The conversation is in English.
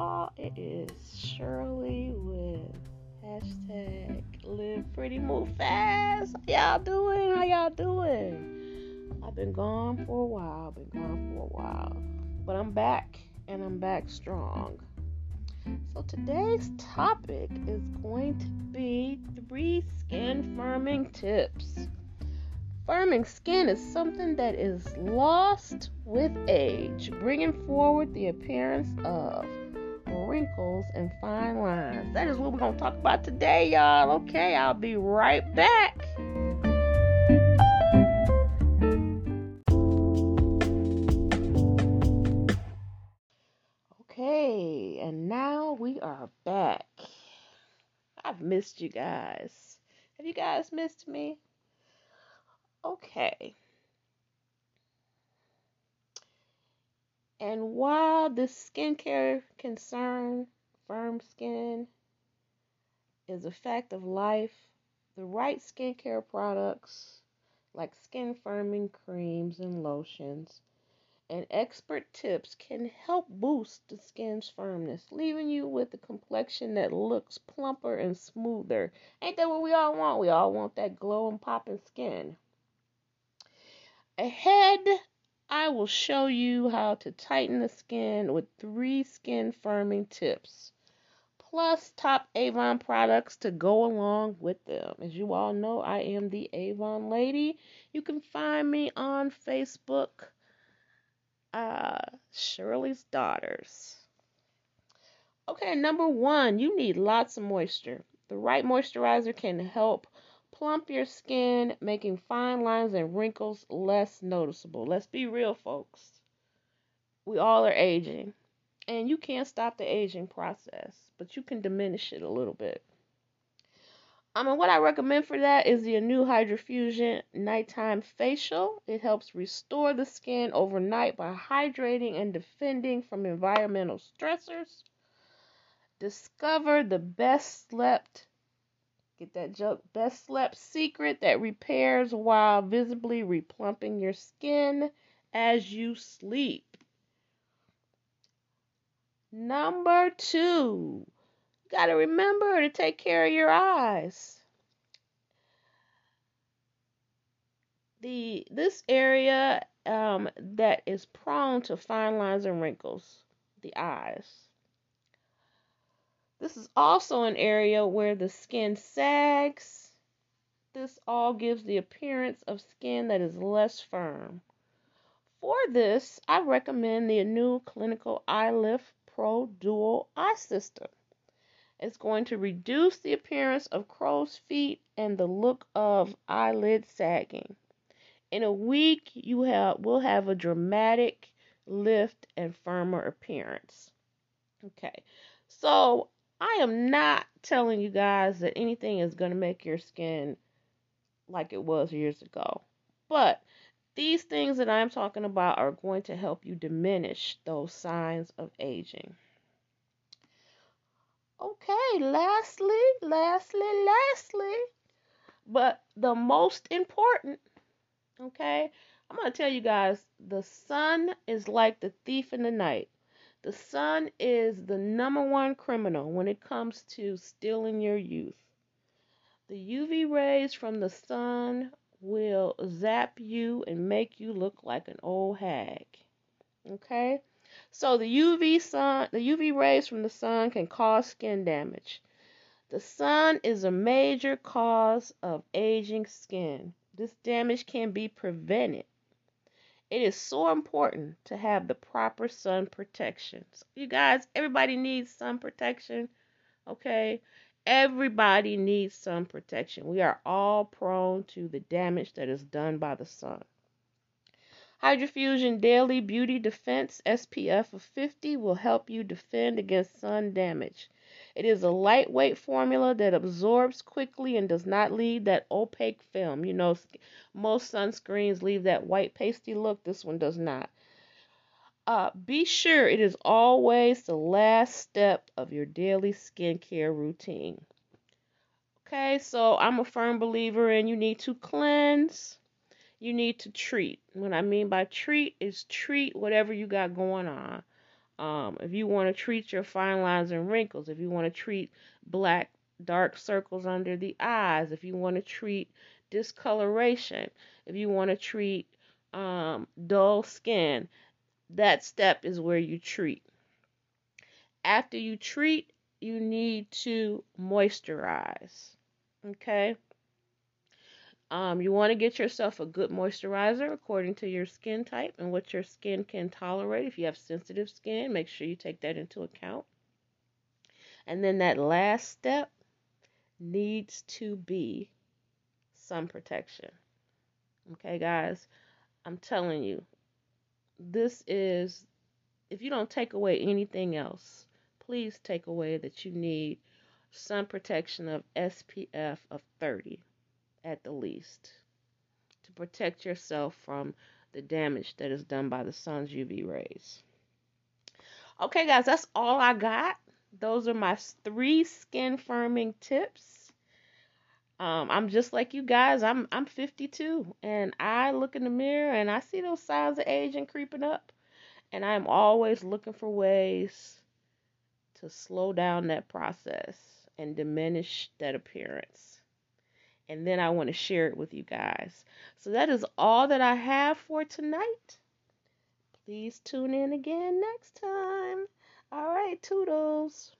y'all? It is Shirley with hashtag live pretty move fast. How y'all doing? How y'all doing? I've been gone for a while, been gone for a while. But I'm back and I'm back strong. So today's topic is going to be three skin firming tips. Firming skin is something that is lost with age, bringing forward the appearance of wrinkles and fine lines. That is what we're going to talk about today, y'all. Okay, I'll be right back. Okay, and now we are back. I've missed you guys. Have you guys missed me? okay. And while this skincare concern, firm skin, is a fact of life, the right skincare products like skin firming creams and lotions and expert tips can help boost the skin's firmness, leaving you with a complexion that looks plumper and smoother. Ain't that what we all want? We all want that glowing, popping skin. Ahead, I will show you how to tighten the skin with three skin firming tips, plus top Avon products to go along with them. As you all know, I am the Avon lady. You can find me on Facebook, uh, Shirley's Daughters. Okay, number one, you need lots of moisture. The right moisturizer can help plump your skin, making fine lines and wrinkles less noticeable. Let's be real, folks. We all are aging, and you can't stop the aging process, but you can diminish it a little bit. Um, I mean, what I recommend for that is the new Hydrofusion Nighttime Facial. It helps restore the skin overnight by hydrating and defending from environmental stressors. Discover the best slept Get that joke. Best slept secret that repairs while visibly replumping your skin as you sleep. Number two, you got to remember to take care of your eyes. The this area um, that is prone to fine lines and wrinkles, the eyes. This is also an area where the skin sags. This all gives the appearance of skin that is less firm. For this, I recommend the new Clinical Eye Lift Pro Dual Eye System. It's going to reduce the appearance of crow's feet and the look of eyelid sagging. In a week, you have, will have a dramatic lift and firmer appearance. Okay, so I am not telling you guys that anything is going to make your skin like it was years ago. But these things that I'm talking about are going to help you diminish those signs of aging. Okay, lastly, lastly, lastly, but the most important, okay, I'm going to tell you guys the sun is like the thief in the night. The sun is the number one criminal when it comes to stealing your youth. The UV rays from the sun will zap you and make you look like an old hag. Okay? So the UV sun, the UV rays from the sun can cause skin damage. The sun is a major cause of aging skin. This damage can be prevented it is so important to have the proper sun protection. So you guys, everybody needs sun protection. Okay? Everybody needs sun protection. We are all prone to the damage that is done by the sun. Hydrofusion Daily Beauty Defense SPF of 50 will help you defend against sun damage. It is a lightweight formula that absorbs quickly and does not leave that opaque film. You know, most sunscreens leave that white pasty look. This one does not. Uh, be sure it is always the last step of your daily skincare routine. Okay, so I'm a firm believer in you need to cleanse, you need to treat. What I mean by treat is treat whatever you got going on. Um, if you want to treat your fine lines and wrinkles, if you want to treat black dark circles under the eyes, if you want to treat discoloration, if you want to treat um, dull skin, that step is where you treat. After you treat, you need to moisturize. Okay? Um, you want to get yourself a good moisturizer according to your skin type and what your skin can tolerate. If you have sensitive skin, make sure you take that into account. And then that last step needs to be sun protection. Okay, guys, I'm telling you, this is, if you don't take away anything else, please take away that you need sun protection of SPF of 30 at the least to protect yourself from the damage that is done by the sun's UV rays. Okay, guys, that's all I got. Those are my three skin firming tips. Um, I'm just like you guys. I'm I'm 52, and I look in the mirror and I see those signs of aging creeping up, and I'm always looking for ways to slow down that process and diminish that appearance and then I want to share it with you guys. So that is all that I have for tonight. Please tune in again next time. All right, toodles.